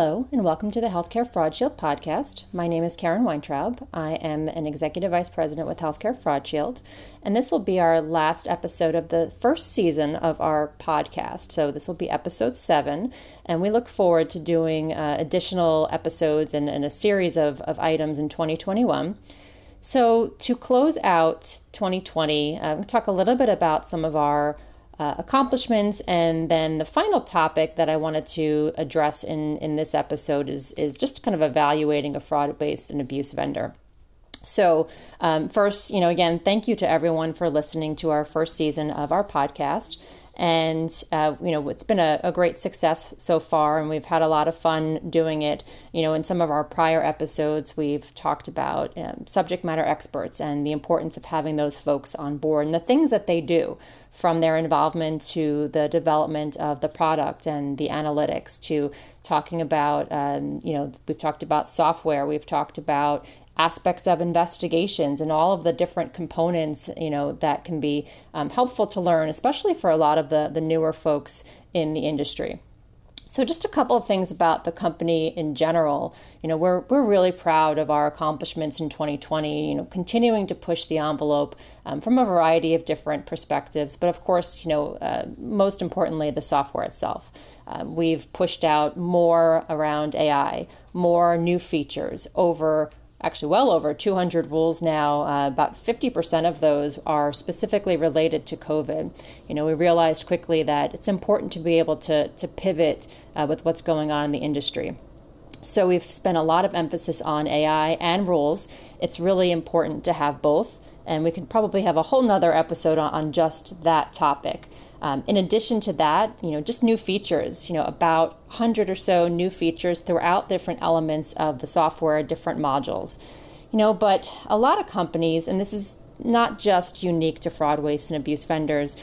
Hello, and welcome to the Healthcare Fraud Shield podcast. My name is Karen Weintraub. I am an executive vice president with Healthcare Fraud Shield, and this will be our last episode of the first season of our podcast. So, this will be episode seven, and we look forward to doing uh, additional episodes and, and, a series of, of items in 2021. So, to close out 2020, I'm going to talk a little bit about some of our uh, accomplishments. And then the final topic that I wanted to address in, in this episode is, is just kind of evaluating a fraud waste and abuse vendor. So, um, first, you know, again, thank you to everyone for listening to our first season of our podcast. And, uh, you know, it's been a, a, great success so far, and we've had a lot of fun doing it. You know, in some of our prior episodes, we've talked about um, subject matter experts and the importance of having those folks on board and the things that they do from their involvement to the development of the product and the analytics to talking about, um, you know, we've talked about software, we've talked about aspects of investigations and all of the different components, you know, that can be um, helpful to learn, especially for a lot of the, the newer folks in the industry. So, just a couple of things about the company in general. You know, we're we're really proud of our accomplishments in 2020. You know, continuing to push the envelope um, from a variety of different perspectives, but of course, you know, uh, most importantly, the software itself. Uh, we've pushed out more around AI, more new features, over actually well over 200 rules now. Uh, about 50% of those are specifically related to COVID. You know, we realized quickly that it's important to be able to, to pivot uh, with what's going on in the industry. So we've spent a lot of emphasis on AI and rules. It's really important to have both, and we could probably have a whole nother episode on, on just that topic. Um, in addition to that, you know, just new features, you know, about 100 or so new features throughout different elements of the software, different modules. You know, but a lot of companies, and this is not just unique to fraud, waste, and abuse vendors,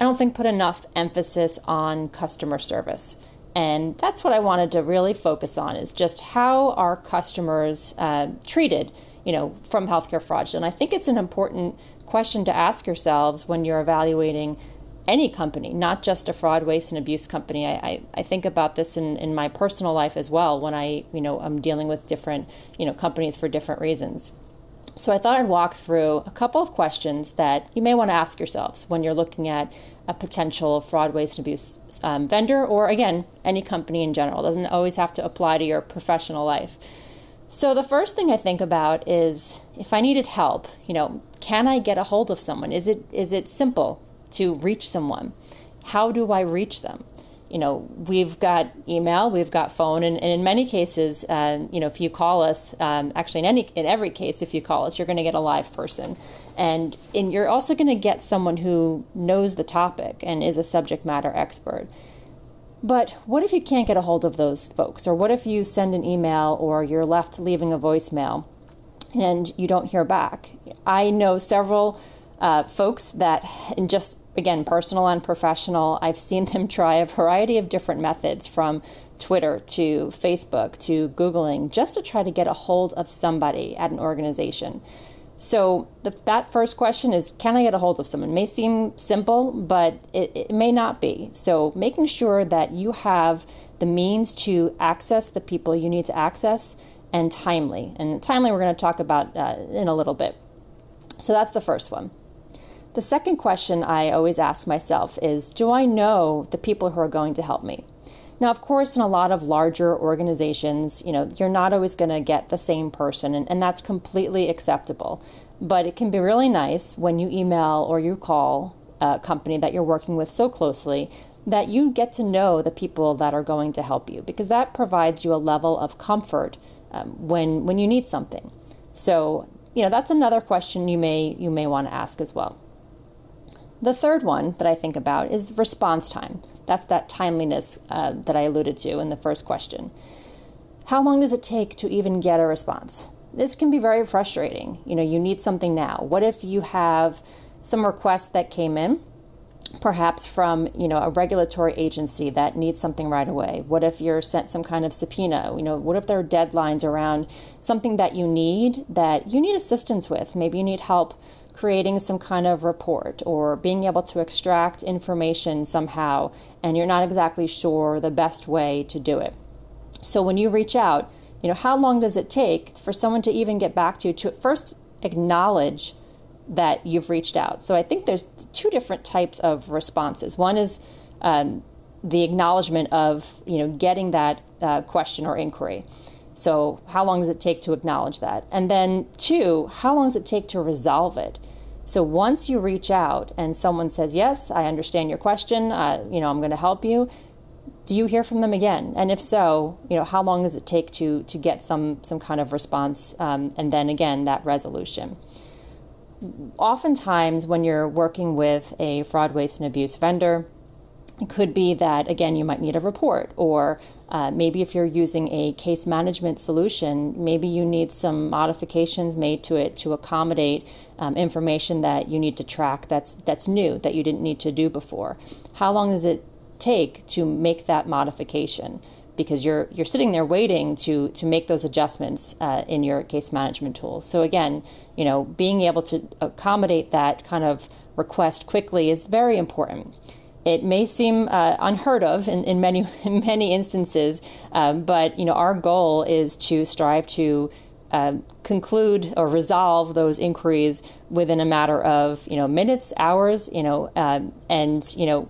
I don't think put enough emphasis on customer service. And that's what I wanted to really focus on is just how are customers uh, treated, you know, from healthcare fraud. And I think it's an important question to ask yourselves when you're evaluating any company, not just a fraud, waste, and abuse company. I, I, I, think about this in, in my personal life as well when I, you know, I'm dealing with different, you know, companies for different reasons. So I thought I'd walk through a couple of questions that you may want to ask yourselves when you're looking at a potential fraud, waste, and abuse um, vendor, or again, any company in general. It doesn't always have to apply to your professional life. So the first thing I think about is if I needed help, you know, can I get a hold of someone? Is it is it simple? To reach someone. How do I reach them? You know, we've got email, we've got phone, and, and in many cases, uh, you know, if you call us, um, actually in any in every case, if you call us, you're going to get a live person, and and you're also going to get someone who knows the topic and is a subject matter expert. But what if you can't get a hold of those folks, or what if you send an email or you're left leaving a voicemail and you don't hear back? I know several uh, folks that in just again, personal and professional. I've seen them try a variety of different methods from Twitter to Facebook to Googling just to try to get a hold of somebody at an organization. So, the, that first question is Can I get a hold of someone? It may seem simple, but it, it may not be. So, making sure that you have the means to access the people you need to access and timely. And timely, we're going to talk about uh, in a little bit. So, that's the first one. The second question I always ask myself is Do I know the people who are going to help me? Now, of course, in a lot of larger organizations, you know, you're not always going to get the same person, and, and that's completely acceptable. But it can be really nice when you email or you call a company that you're working with so closely that you get to know the people that are going to help you because that provides you a level of comfort um, when when you need something. So, you know, that's another question you may you may want to ask as well. The third one that I think about is response time. That's that timeliness uh, that I alluded to in the first question. How long does it take to even get a response? This can be very frustrating. You know, you need something now. What if you have some request that came in, perhaps from you know a regulatory agency that needs something right away? What if you're sent some kind of subpoena? You know, what if there are deadlines around something that you need that you need assistance with? Maybe you need help creating some kind of report or being able to extract information somehow, and you're not exactly sure the best way to do it. So when you reach out, you know, how long does it take for someone to even get back to you to first acknowledge that you've reached out? So I think there's two different types of responses. One is um, the acknowledgement of, you know, getting that uh, question or inquiry. So, how long does it take to acknowledge that? And then, two, how long does it take to resolve it? So, once you reach out and someone says, Yes, I understand your question, uh, you know, I'm going to help you, do you hear from them again? And if so, you know, how long does it take to, to get some, some kind of response um, and then again, that resolution? Oftentimes, when you're working with a fraud, waste, and abuse vendor, it could be that, again, you might need a report, or uh, maybe if you're using a case management solution, maybe you need some modifications made to it to accommodate um, information that you need to track that's, that's new, that you didn't need to do before. How long does it take to make that modification? Because you're, you're sitting there waiting to, to make those adjustments uh, in your case management tools. So, again, you know, being able to accommodate that kind of request quickly is very important. It may seem uh, unheard of in, in many in many instances, um, but you know our goal is to strive to uh, conclude or resolve those inquiries within a matter of you know minutes, hours, you know, um, and you know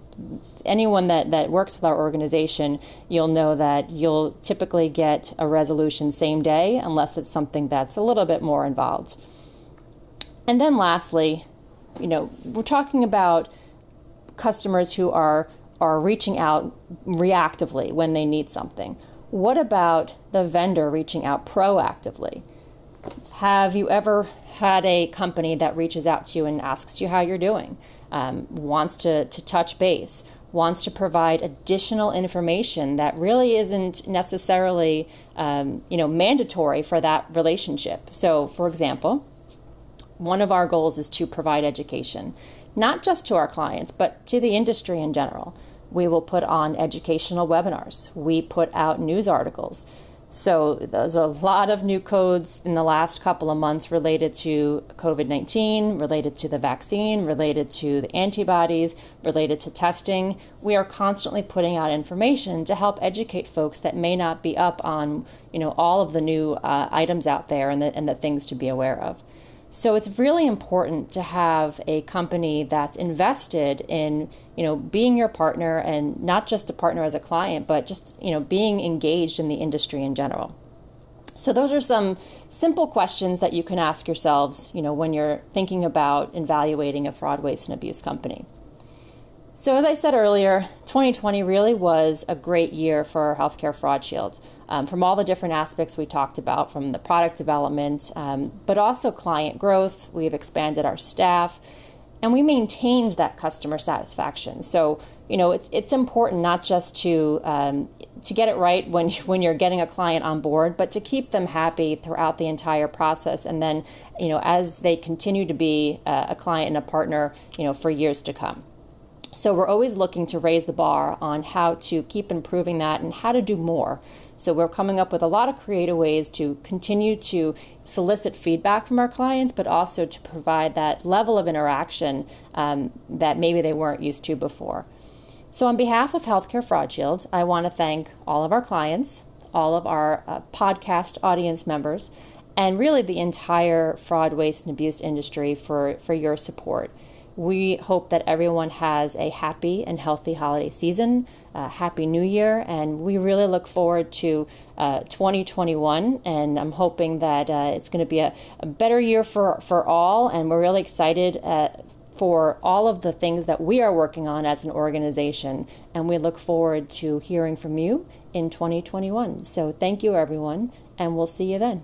anyone that, that works with our organization, you'll know that you'll typically get a resolution same day unless it's something that's a little bit more involved. And then lastly, you know, we're talking about customers who are are reaching out reactively when they need something. What about the vendor reaching out proactively? Have you ever had a company that reaches out to you and asks you how you're doing, um, wants to, to touch base, wants to provide additional information that really isn't necessarily um, you know mandatory for that relationship? So, for example, one of our goals is to provide education not just to our clients, but to the industry in general. We will put on educational webinars, we put out news articles. So, there's a lot of new codes in the last couple of months related to COVID 19, related to the vaccine, related to the antibodies, related to testing. We are constantly putting out information to help educate folks that may not be up on you know, all of the new uh, items out there and the, and the things to be aware of. So it's really important to have a company that's invested in, you know, being your partner and not just a partner as a client, but just, you know, being engaged in the industry in general. So those are some simple questions that you can ask yourselves, you know, when you're thinking about evaluating a fraud, waste, and abuse company. So as I said earlier, 2020 really was a great year for Healthcare Fraud Shield um, from all the different aspects we talked about, from the product development, um, but also client growth. We've expanded our staff, and we maintained that customer satisfaction. So you know it's it's important not just to um, to get it right when when you're getting a client on board, but to keep them happy throughout the entire process, and then you know as they continue to be uh, a client and a partner, you know for years to come. So we're always looking to raise the bar on how to keep improving that and how to do more. So we're coming up with a lot of creative ways to continue to solicit feedback from our clients, but also to provide that level of interaction um, that maybe they weren't used to before. So, on behalf of Healthcare Fraud Shield, I want to thank all of our clients, all of our uh, podcast audience members, and really the entire fraud, waste, and abuse industry for, for your support. We hope that everyone has a happy and healthy holiday season, a happy new year, and we really look forward to uh, 2021. And I'm hoping that uh, it's going to be a, a, better year for, for all, and we're really excited. Uh, for all of the things that we are working on as an organization. And we look forward to hearing from you in 2021. So, thank you, everyone, and we'll see you then.